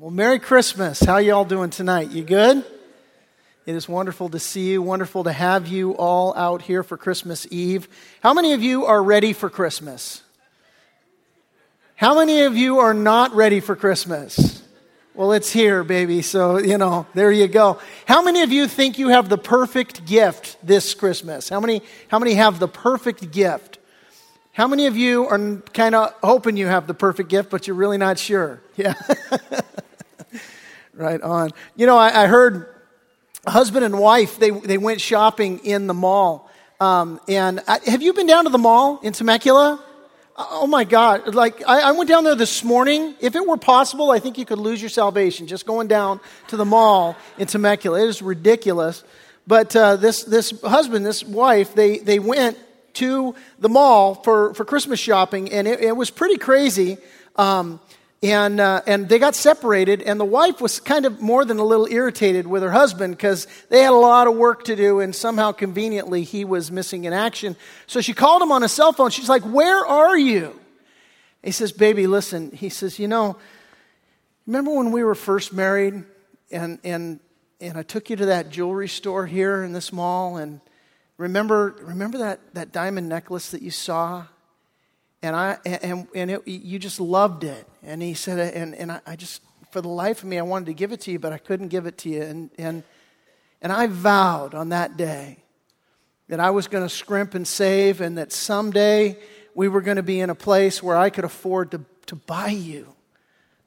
Well, Merry Christmas. How y'all doing tonight? You good? It is wonderful to see you. Wonderful to have you all out here for Christmas Eve. How many of you are ready for Christmas? How many of you are not ready for Christmas? Well, it's here, baby. So, you know, there you go. How many of you think you have the perfect gift this Christmas? How many, how many have the perfect gift? How many of you are kind of hoping you have the perfect gift, but you're really not sure? Yeah. right on. You know, I, I heard husband and wife, they, they went shopping in the mall. Um, and I, have you been down to the mall in Temecula? Oh my God. Like, I, I, went down there this morning. If it were possible, I think you could lose your salvation just going down to the mall in Temecula. It is ridiculous. But uh, this, this husband, this wife, they, they went to the mall for, for Christmas shopping, and it, it was pretty crazy. Um, and, uh, and they got separated, and the wife was kind of more than a little irritated with her husband because they had a lot of work to do, and somehow conveniently he was missing in action. So she called him on a cell phone. She's like, Where are you? He says, Baby, listen. He says, You know, remember when we were first married, and, and, and I took you to that jewelry store here in this mall, and remember, remember that, that diamond necklace that you saw? And I and and it, you just loved it. And he said, and and I, I, just for the life of me, I wanted to give it to you, but I couldn't give it to you. And and and I vowed on that day that I was going to scrimp and save, and that someday we were going to be in a place where I could afford to to buy you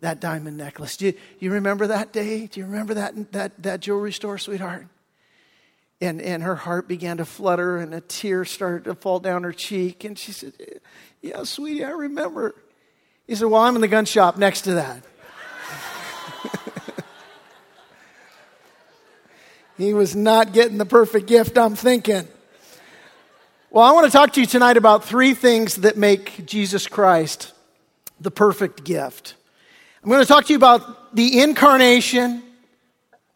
that diamond necklace. Do you, you remember that day? Do you remember that that that jewelry store, sweetheart? And, and her heart began to flutter and a tear started to fall down her cheek. And she said, yeah, sweetie, I remember. He said, Well, I'm in the gun shop next to that. he was not getting the perfect gift, I'm thinking. Well, I want to talk to you tonight about three things that make Jesus Christ the perfect gift. I'm going to talk to you about the incarnation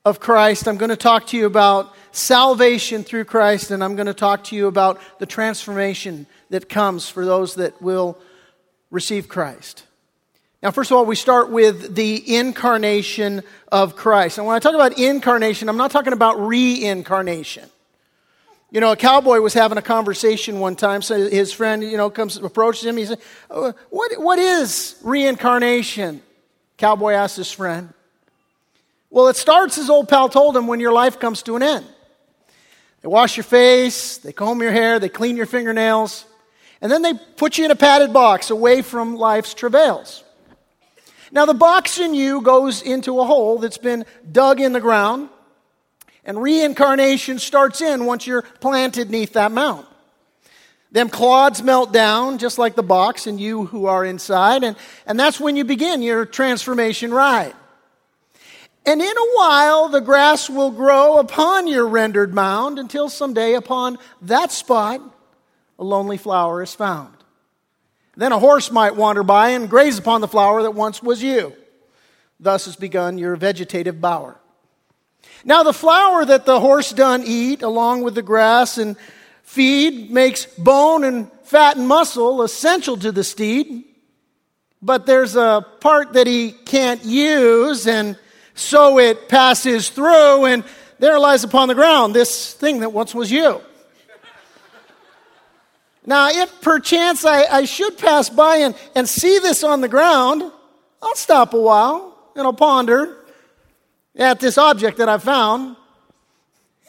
of Christ. I'm going to talk to you about salvation through Christ, and I'm going to talk to you about the transformation that comes for those that will receive Christ. Now, first of all, we start with the incarnation of Christ. And when I talk about incarnation, I'm not talking about reincarnation. You know, a cowboy was having a conversation one time. So his friend, you know, comes approaches him. He said, oh, "What what is reincarnation?" Cowboy asked his friend. Well, it starts, as old pal told him, when your life comes to an end. They wash your face, they comb your hair, they clean your fingernails, and then they put you in a padded box away from life's travails. Now, the box in you goes into a hole that's been dug in the ground, and reincarnation starts in once you're planted neath that mound. Them clods melt down, just like the box, and you who are inside, and, and that's when you begin your transformation ride. And in a while, the grass will grow upon your rendered mound until someday, upon that spot, a lonely flower is found. Then a horse might wander by and graze upon the flower that once was you. Thus has begun your vegetative bower. Now, the flower that the horse done eat, along with the grass and feed, makes bone and fat and muscle essential to the steed. But there's a part that he can't use, and so it passes through, and there lies upon the ground this thing that once was you. Now, if perchance I, I should pass by and, and see this on the ground, I'll stop a while and I'll ponder at this object that I found.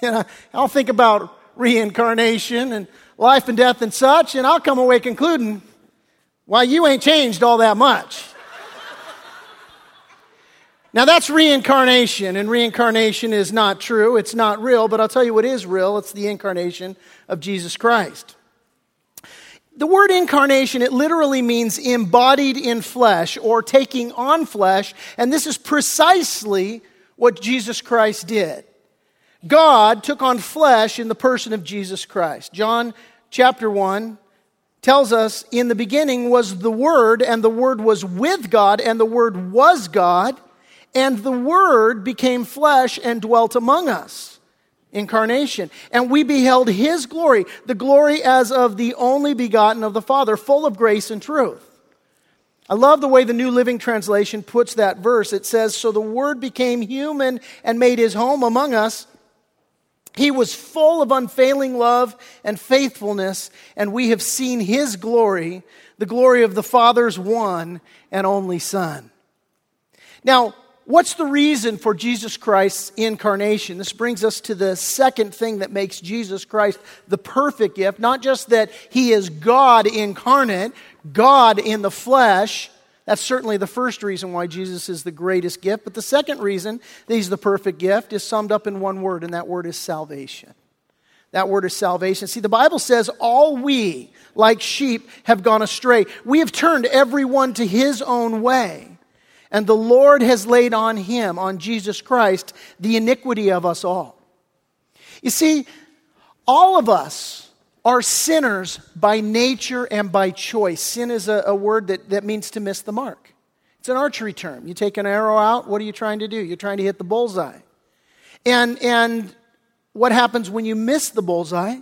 And I, I'll think about reincarnation and life and death and such, and I'll come away concluding, why, you ain't changed all that much. Now, that's reincarnation, and reincarnation is not true. It's not real, but I'll tell you what is real it's the incarnation of Jesus Christ. The word incarnation, it literally means embodied in flesh or taking on flesh, and this is precisely what Jesus Christ did. God took on flesh in the person of Jesus Christ. John chapter 1 tells us, In the beginning was the Word, and the Word was with God, and the Word was God, and the Word became flesh and dwelt among us incarnation. And we beheld his glory, the glory as of the only begotten of the Father, full of grace and truth. I love the way the New Living Translation puts that verse. It says, So the Word became human and made his home among us. He was full of unfailing love and faithfulness, and we have seen his glory, the glory of the Father's one and only Son. Now, what's the reason for Jesus Christ's incarnation? This brings us to the second thing that makes Jesus Christ the perfect gift. Not just that he is God incarnate, God in the flesh. That's certainly the first reason why Jesus is the greatest gift. But the second reason that he's the perfect gift is summed up in one word, and that word is salvation. That word is salvation. See, the Bible says, All we, like sheep, have gone astray. We have turned everyone to his own way. And the Lord has laid on him, on Jesus Christ, the iniquity of us all. You see, all of us are sinners by nature and by choice. Sin is a, a, word that, that means to miss the mark. It's an archery term. You take an arrow out, what are you trying to do? You're trying to hit the bullseye. And, and what happens when you miss the bullseye?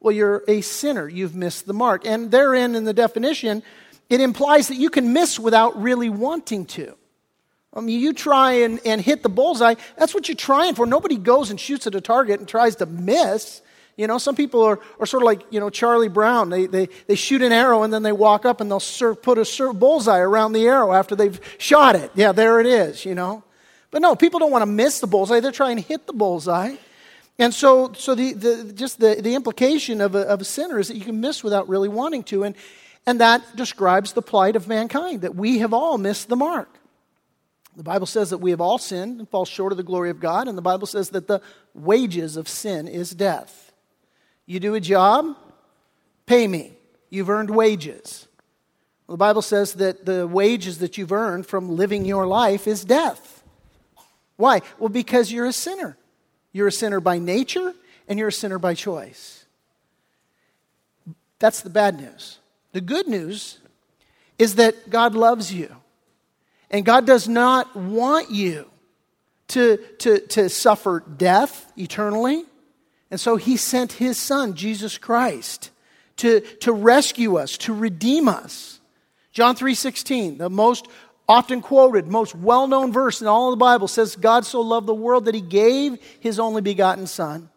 Well, you're a sinner. You've missed the mark. And therein, in the definition, it implies that you can miss without really wanting to. I mean, you try and, and hit the bullseye, that's what you're trying for. Nobody goes and shoots at a target and tries to miss. You know, some people are, are sort of like, you know, Charlie Brown. They, they, they shoot an arrow and then they walk up and they'll serve, put a bullseye around the arrow after they've shot it. Yeah, there it is, you know. But no, people don't want to miss the bullseye. They're trying to hit the bullseye. And so, so the, the, just the, the implication of a, of a sinner is that you can miss without really wanting to. And, and that describes the plight of mankind, that we have all missed the mark. The Bible says that we have all sinned and fall short of the glory of God, and the Bible says that the wages of sin is death. You do a job, pay me. You've earned wages. The Bible says that the wages that you've earned from living your life is death. Why? Well, because you're a sinner. You're a sinner by nature, and you're a sinner by choice. That's the bad news. The good news is that God loves you. And God does not want you to, to, to suffer death eternally. And so he sent his son, Jesus Christ, to, to rescue us, to redeem us. John 3:16, the most often quoted, most well-known verse in all of the Bible says God so loved the world that he gave his only begotten son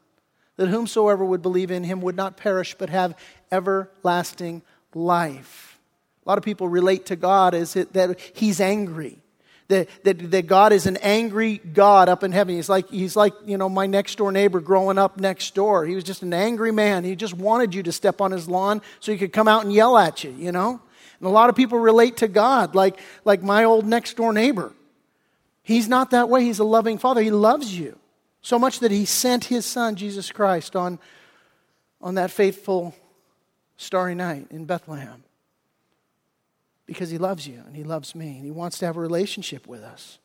that whomsoever would believe in him would not perish but have everlasting life. A lot of people relate to God as it, that He's angry. That, that, that God is an angry God up in heaven. He's like, he's like, you know, my next door neighbor growing up next door. He was just an angry man. He just wanted you to step on his lawn so he could come out and yell at you, you know? And a lot of people relate to God like, like my old next door neighbor. He's not that way. He's a loving father. He loves you so much that he sent his son, Jesus Christ, on, on that faithful starry night in Bethlehem because he loves you and he loves me and he wants to have a relationship with us.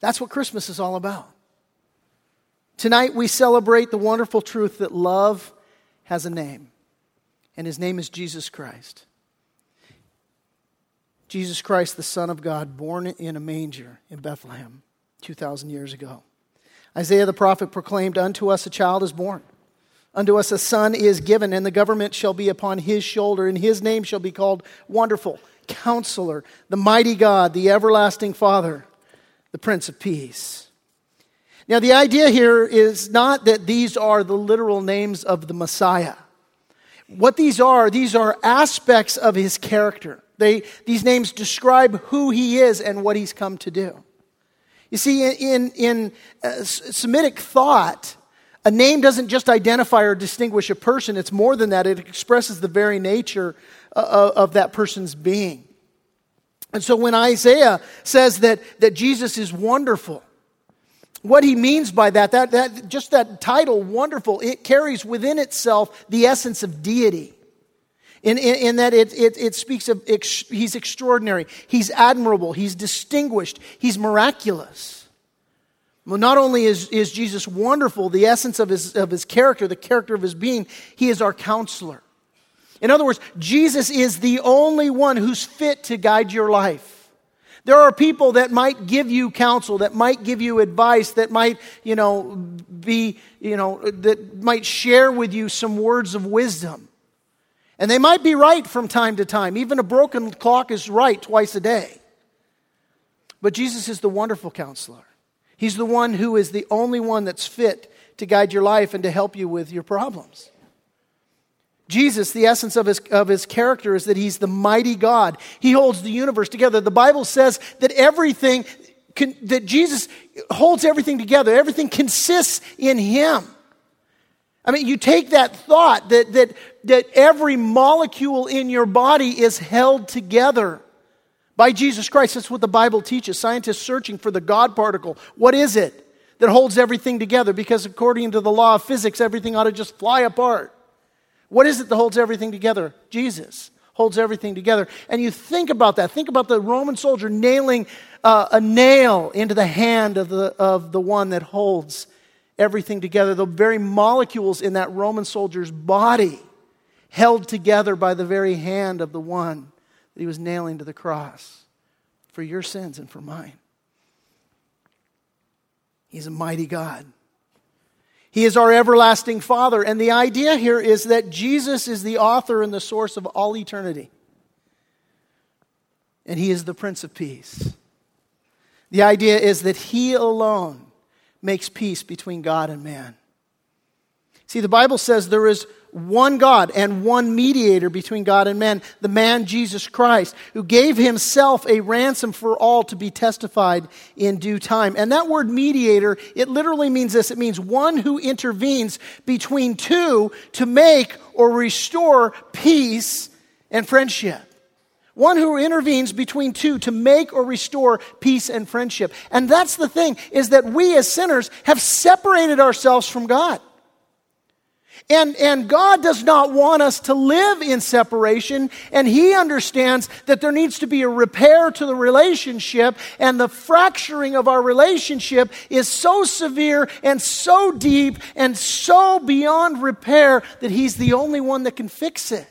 That's what Christmas is all about. Tonight we celebrate the wonderful truth that love has a name, and his name is Jesus Christ. Jesus Christ, the Son of God, born in a manger in Bethlehem 2,000 years ago. Isaiah the prophet proclaimed, Unto us a child is born. Unto us a son is given, and the government shall be upon his shoulder, and his name shall be called Wonderful, Counselor, the Mighty God, the Everlasting Father, the Prince of Peace. Now, the idea here is not that these are the literal names of the Messiah. What these are, these are aspects of his character. They, these names describe who he is and what he's come to do. You see, in, in uh, Semitic thought, a name doesn't just identify or distinguish a person, it's more than that. It expresses the very nature uh, uh, of that person's being. And so when Isaiah says that, that Jesus is wonderful, what he means by that, that, that, just that title, wonderful, it carries within itself the essence of deity. In, in, in that it, it, it, speaks of, ex, he's extraordinary, he's admirable, he's distinguished, he's miraculous. Well, not only is, is Jesus wonderful, the essence of his, of his character, the character of his being, he is our counselor. In other words, Jesus is the only one who's fit to guide your life. There are people that might give you counsel, that might give you advice, that might, you know, be, you know, that might share with you some words of wisdom. And they might be right from time to time. Even a broken clock is right twice a day. But Jesus is the wonderful counselor. He's the one who is the only one that's fit to guide your life and to help you with your problems. Jesus, the essence of his, of his character is that he's the mighty God. He holds the universe together. The Bible says that everything, can, that Jesus holds everything together. Everything consists in him. I mean, you take that thought that, that, that every molecule in your body is held together by Jesus Christ. That's what the Bible teaches. Scientists searching for the God particle. What is it that holds everything together? Because according to the law of physics, everything ought to just fly apart. What is it that holds everything together? Jesus holds everything together. And you think about that. Think about the Roman soldier nailing uh, a nail into the hand of the, of the one that holds everything together. The very molecules in that Roman soldier's body held together by the very hand of the one that he was nailing to the cross for your sins and for mine. He's a mighty God. He is our everlasting Father. And the idea here is that Jesus is the author and the source of all eternity. And He is the Prince of Peace. The idea is that He alone makes peace between God and man. See, the Bible says there is one God and one mediator between God and man, the man Jesus Christ, who gave himself a ransom for all to be testified in due time. And that word mediator, it literally means this it means one who intervenes between two to make or restore peace and friendship. One who intervenes between two to make or restore peace and friendship. And that's the thing, is that we as sinners have separated ourselves from God. And, and God does not want us to live in separation, and He understands that there needs to be a repair to the relationship, and the fracturing of our relationship is so severe and so deep and so beyond repair that He's the only one that can fix it.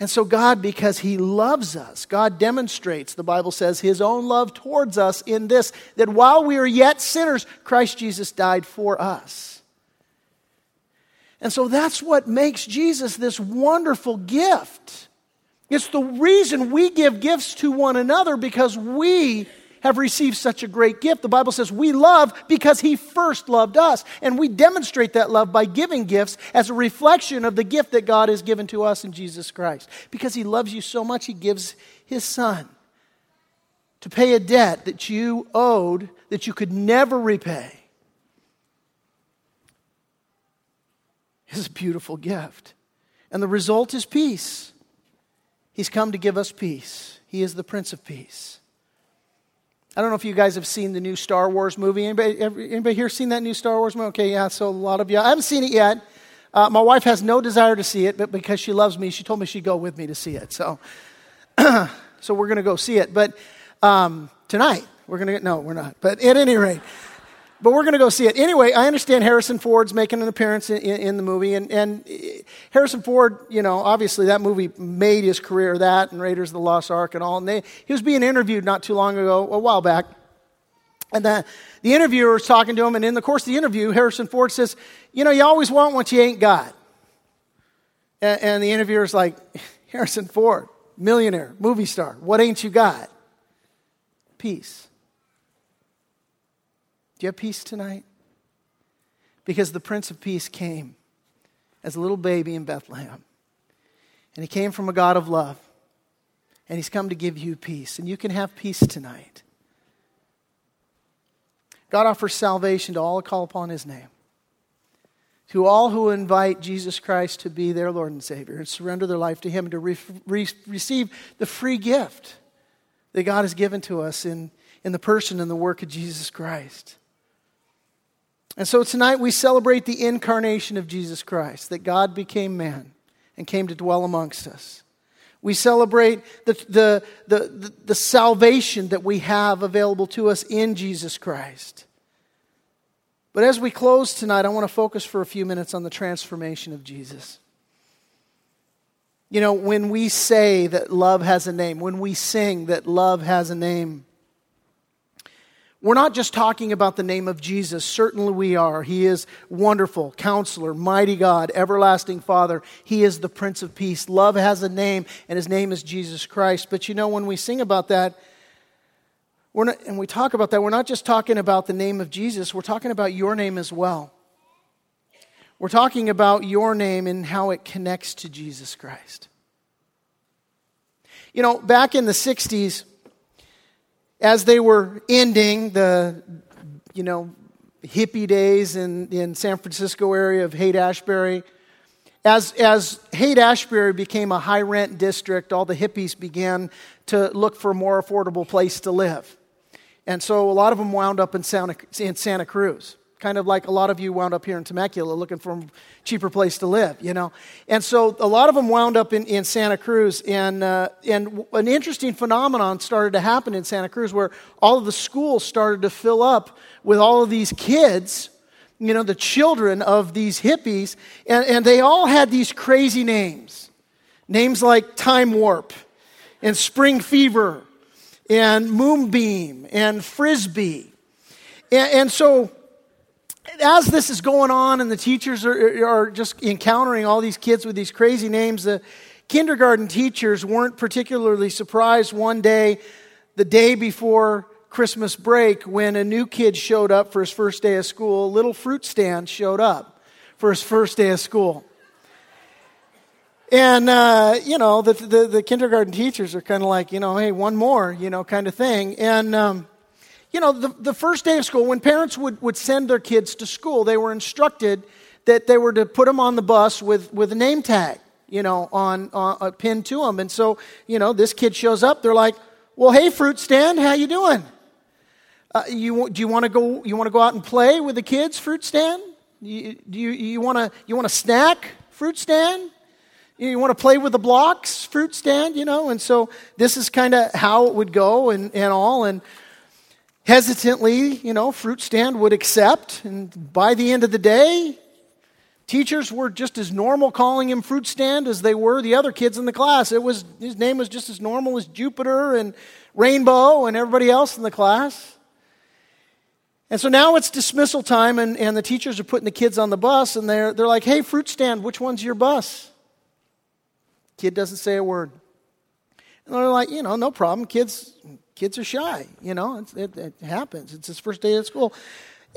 And so, God, because He loves us, God demonstrates, the Bible says, His own love towards us in this that while we are yet sinners, Christ Jesus died for us. And so that's what makes Jesus this wonderful gift. It's the reason we give gifts to one another because we have received such a great gift. The Bible says we love because He first loved us. And we demonstrate that love by giving gifts as a reflection of the gift that God has given to us in Jesus Christ. Because He loves you so much, He gives His Son to pay a debt that you owed that you could never repay. Is a beautiful gift. And the result is peace. He's come to give us peace. He is the Prince of Peace. I don't know if you guys have seen the new Star Wars movie. Anybody, anybody here seen that new Star Wars movie? Okay, yeah, so a lot of you. I haven't seen it yet. Uh, my wife has no desire to see it, but because she loves me, she told me she'd go with me to see it. So, so we're going to go see it. But um, tonight, we're going to, no, we're not. But at any rate, but we're going to go see it. Anyway, I understand Harrison Ford's making an appearance in, in, in, the movie. And, and eh, Harrison Ford, you know, obviously that movie made his career, that and Raiders of the Lost Ark and all. And they, he was being interviewed not too long ago, a while back. And the, the interviewer was talking to him. And in the course of the interview, Harrison Ford says, You know, you always want what you ain't got. And, and the interviewer's like, Harrison Ford, millionaire, movie star, what ain't you got? Peace. Do you have peace tonight? Because the Prince of Peace came as a little baby in Bethlehem. And he came from a God of love. And he's come to give you peace. And you can have peace tonight. God offers salvation to all who call upon his name. To all who invite Jesus Christ to be their Lord and Savior and surrender their life to him and to re- re- receive the free gift that God has given to us in, in the person and the work of Jesus Christ. And so tonight we celebrate the incarnation of Jesus Christ, that God became man and came to dwell amongst us. We celebrate the, the, the, the, salvation that we have available to us in Jesus Christ. But as we close tonight, I want to focus for a few minutes on the transformation of Jesus. You know, when we say that love has a name, when we sing that love has a name, We're not just talking about the name of Jesus. Certainly we are. He is wonderful, counselor, mighty God, everlasting Father. He is the Prince of Peace. Love has a name, and his name is Jesus Christ. But you know, when we sing about that, we're not, and we talk about that, we're not just talking about the name of Jesus, we're talking about your name as well. We're talking about your name and how it connects to Jesus Christ. You know, back in the 60s, as they were ending the, you know, hippie days in, in San Francisco area of Haight-Ashbury, as, as Haight-Ashbury became a high rent district, all the hippies began to look for a more affordable place to live. And so a lot of them wound up in Santa, in Santa Cruz kind of like a lot of you wound up here in Temecula looking for a cheaper place to live, you know. And so a lot of them wound up in, in Santa Cruz, and, uh, and an interesting phenomenon started to happen in Santa Cruz where all of the schools started to fill up with all of these kids, you know, the children of these hippies, and, and they all had these crazy names. Names like Time Warp and Spring Fever and Moonbeam and Frisbee. And, and so as this is going on and the teachers are, are just encountering all these kids with these crazy names, the kindergarten teachers weren't particularly surprised one day, the day before Christmas break, when a new kid showed up for his first day of school. A little fruit stand showed up for his first day of school. And, uh, you know, the, the, the, kindergarten teachers are kind of like, you know, hey, one more, you know, kind of thing. And, um, you know, the, the first day of school, when parents would, would send their kids to school, they were instructed that they were to put them on the bus with, with a name tag, you know, on, on a pin to them. And so, you know, this kid shows up, they're like, well, hey, fruit stand, how you doing? Uh, you, do you want to go, you want to go out and play with the kids, fruit stand? You, do you, you want to, you want a snack, fruit stand? You want to play with the blocks, fruit stand, you know? And so this is kind of how it would go and, and all. And hesitantly, you know, fruit stand would accept. And by the end of the day, teachers were just as normal calling him fruit stand as they were the other kids in the class. It was, his name was just as normal as Jupiter and Rainbow and everybody else in the class. And so now it's dismissal time, and, and the teachers are putting the kids on the bus, and they're, they're like, hey, fruit stand, which one's your bus? Kid doesn't say a word. And they're like, you know, no problem. Kids, kids are shy. You know, it, it, happens. It's his first day at school.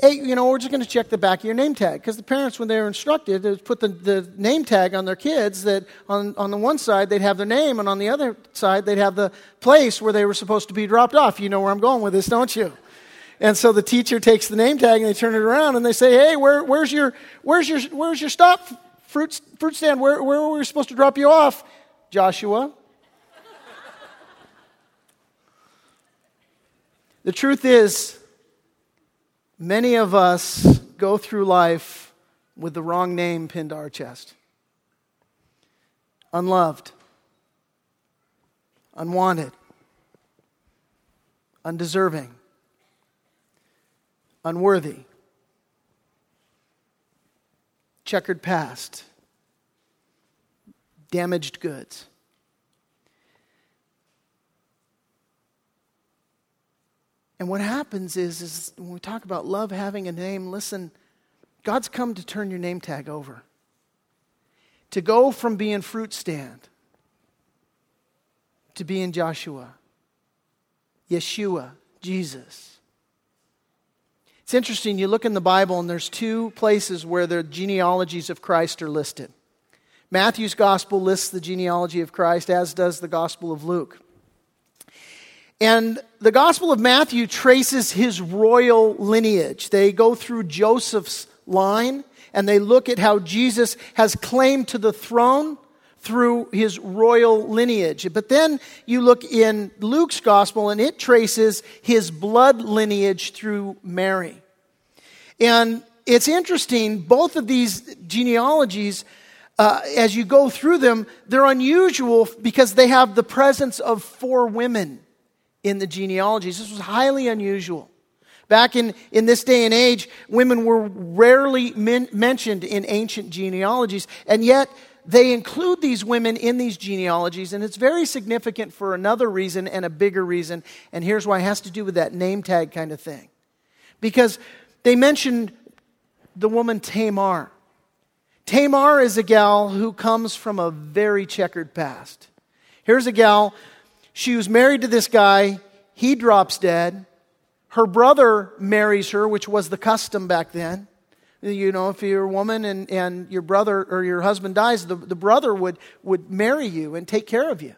Hey, you know, we're just going to check the back of your name tag because the parents, when they were instructed, they put the, the name tag on their kids. That on on the one side they'd have their name, and on the other side they'd have the place where they were supposed to be dropped off. You know where I'm going with this, don't you? And so the teacher takes the name tag and they turn it around and they say, "Hey, where, where's your where's your where's your stop fruit fruit stand? Where where were we supposed to drop you off, Joshua?" The truth is, many of us go through life with the wrong name pinned to our chest. Unloved, unwanted, undeserving, unworthy, checkered past, damaged goods. And what happens is, is when we talk about love having a name, listen, God's come to turn your name tag over. To go from being fruit stand to being Joshua, Yeshua, Jesus. It's interesting, you look in the Bible and there's two places where the genealogies of Christ are listed. Matthew's gospel lists the genealogy of Christ, as does the gospel of Luke. And the Gospel of Matthew traces his royal lineage. They go through Joseph's line and they look at how Jesus has claimed to the throne through his royal lineage. But then you look in Luke's gospel and it traces his blood lineage through Mary. And it's interesting, both of these genealogies, uh, as you go through them, they're unusual because they have the presence of four women in the genealogies. This was highly unusual. Back in, in this day and age, women were rarely men- mentioned in ancient genealogies, and yet they include these women in these genealogies, and it's very significant for another reason and a bigger reason. And here's why it has to do with that name tag kind of thing. because they mentioned the woman Tamar. Tamar is a gal who comes from a very checkered past. Here's a gal, she was married to this guy, he drops dead. Her brother marries her, which was the custom back then. You know, if you're a woman and, and your brother or your husband dies, the, the brother would, would marry you and take care of you.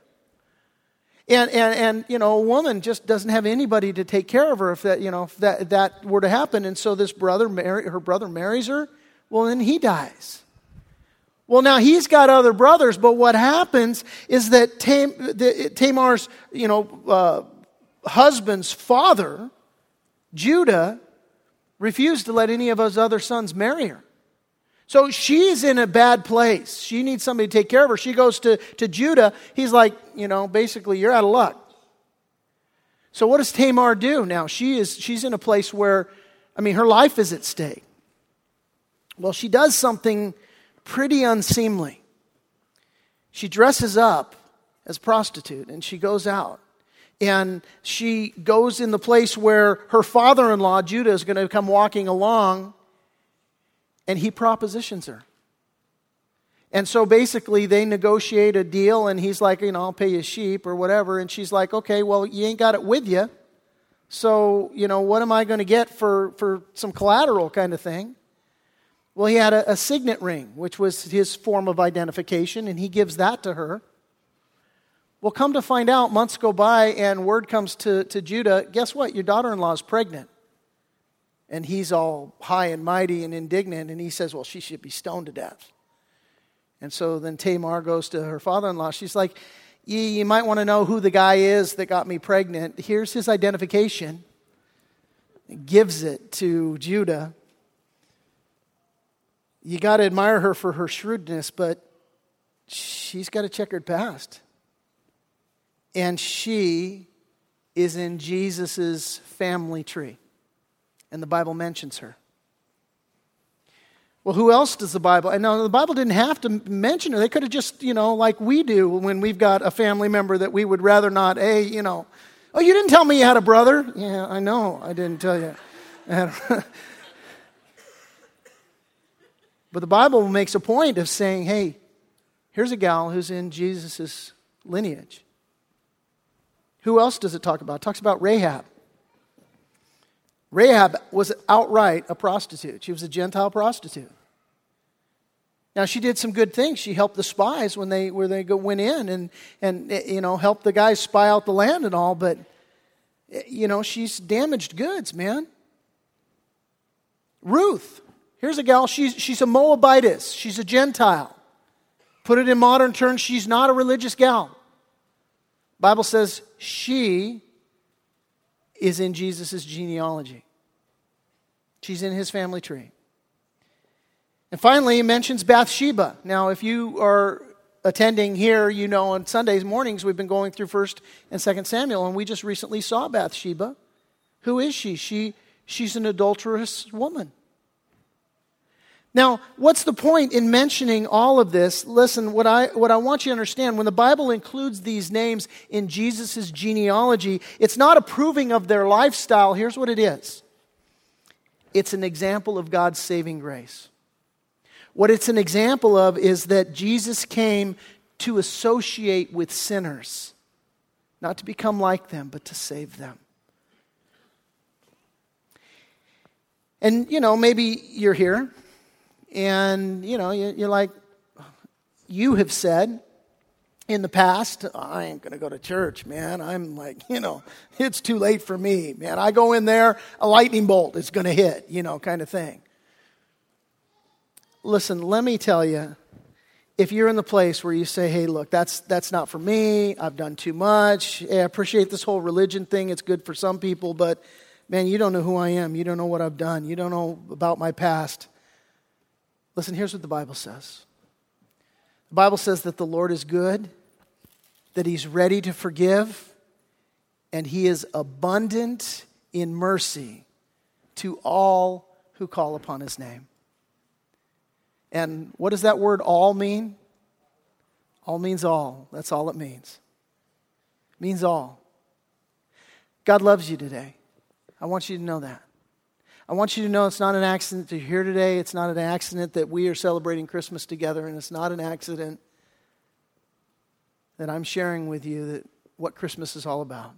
And, and, and, you know, a woman just doesn't have anybody to take care of her if that, you know, if that, that were to happen. And so this brother, marry, her brother marries her. Well, then he dies. Well, now he's got other brothers, but what happens is that Tamar's, you know, uh, husband's father, Judah, refused to let any of his other sons marry her. So she's in a bad place. She needs somebody to take care of her. She goes to, to Judah. He's like, you know, basically, you're out of luck. So what does Tamar do now? She is, she's in a place where, I mean, her life is at stake. Well, she does something pretty unseemly. She dresses up as prostitute and she goes out. And she goes in the place where her father in law, Judah, is going to come walking along and he propositions her. And so basically, they negotiate a deal, and he's like, you know, I'll pay you sheep or whatever. And she's like, okay, well, you ain't got it with you. So, you know, what am I going to get for, for some collateral kind of thing? Well, he had a, a signet ring, which was his form of identification, and he gives that to her. Well, come to find out, months go by, and word comes to, to Judah guess what? Your daughter in law is pregnant. And he's all high and mighty and indignant, and he says, Well, she should be stoned to death. And so then Tamar goes to her father in law. She's like, you, might want to know who the guy is that got me pregnant. Here's his identification. Gives it to Judah. You got to admire her for her shrewdness, but she's got a checkered past. And she is in Jesus' family tree and the Bible mentions her. Well, who else does the Bible? And no, the Bible didn't have to mention her. They could have just, you know, like we do when we've got a family member that we would rather not, a, you know, oh, you didn't tell me you had a brother. Yeah, I know, I didn't tell you. but the Bible makes a point of saying, hey, here's a gal who's in Jesus' lineage. Who else does it talk about? It talks about Rahab. Rahab was outright a prostitute. She was a Gentile prostitute. Now she did some good things. She helped the spies when they where they go, went in and and you know helped the guys spy out the land and all. But you know she's damaged goods, man. Ruth, here's a gal. She's she's a Moabitess. She's a Gentile. Put it in modern terms, she's not a religious gal. Bible says she is in Jesus' genealogy. She's in his family tree. And finally, he mentions Bathsheba. Now, if you are attending here, you know on Sundays mornings we've been going through 1st and 2nd Samuel, and we just recently saw Bathsheba. Who is she? she she's an adulterous woman. Now, what's the point in mentioning all of this? Listen, what I, what I want you to understand when the Bible includes these names in Jesus' genealogy, it's not approving of their lifestyle. Here's what it is it's an example of God's saving grace. What it's an example of is that Jesus came to associate with sinners, not to become like them, but to save them. And, you know, maybe you're here and, you know, you're like, you have said in the past, I ain't going to go to church, man. I'm like, you know, it's too late for me, man. I go in there, a lightning bolt is going to hit, you know, kind of thing. Listen, let me tell you, if you're in the place where you say, hey, look, that's, that's not for me, I've done too much, I appreciate this whole religion thing, it's good for some people, but man, you don't know who I am, you don't know what I've done, you don't know about my past. Listen, here's what the Bible says the Bible says that the Lord is good, that He's ready to forgive, and He is abundant in mercy to all who call upon His name. And what does that word all mean? All means all. That's all it means. It means all. God loves you today. I want you to know that. I want you to know it's not an accident that you're here today. It's not an accident that we are celebrating Christmas together, and it's not an accident that I'm sharing with you that what Christmas is all about.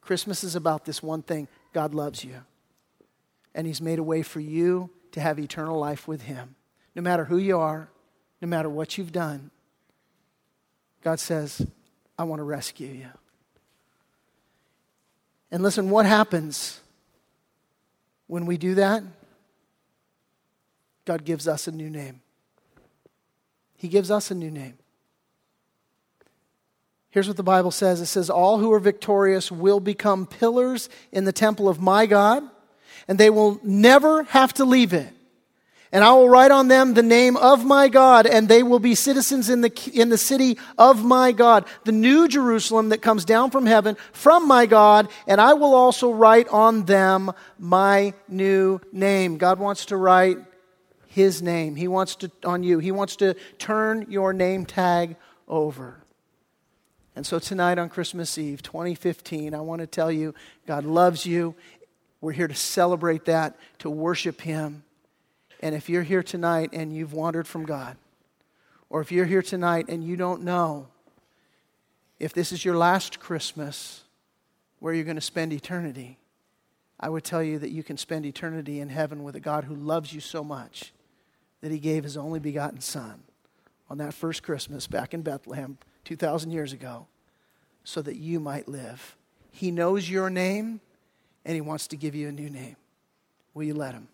Christmas is about this one thing God loves you, and He's made a way for you to have eternal life with Him. No matter who you are, no matter what you've done, God says, I want to rescue you. And listen, what happens when we do that? God gives us a new name. He gives us a new name. Here's what the Bible says it says, All who are victorious will become pillars in the temple of my God, and they will never have to leave it. And I will write on them the name of my God, and they will be citizens in the, in the city of my God, the new Jerusalem that comes down from heaven from my God, and I will also write on them my new name. God wants to write his name. He wants to, on you, he wants to turn your name tag over. And so tonight on Christmas Eve, 2015, I want to tell you God loves you. We're here to celebrate that, to worship him. And if you're here tonight and you've wandered from God, or if you're here tonight and you don't know if this is your last Christmas where you're going to spend eternity, I would tell you that you can spend eternity in heaven with a God who loves you so much that he gave his only begotten Son on that first Christmas back in Bethlehem 2,000 years ago so that you might live. He knows your name and he wants to give you a new name. Will you let him?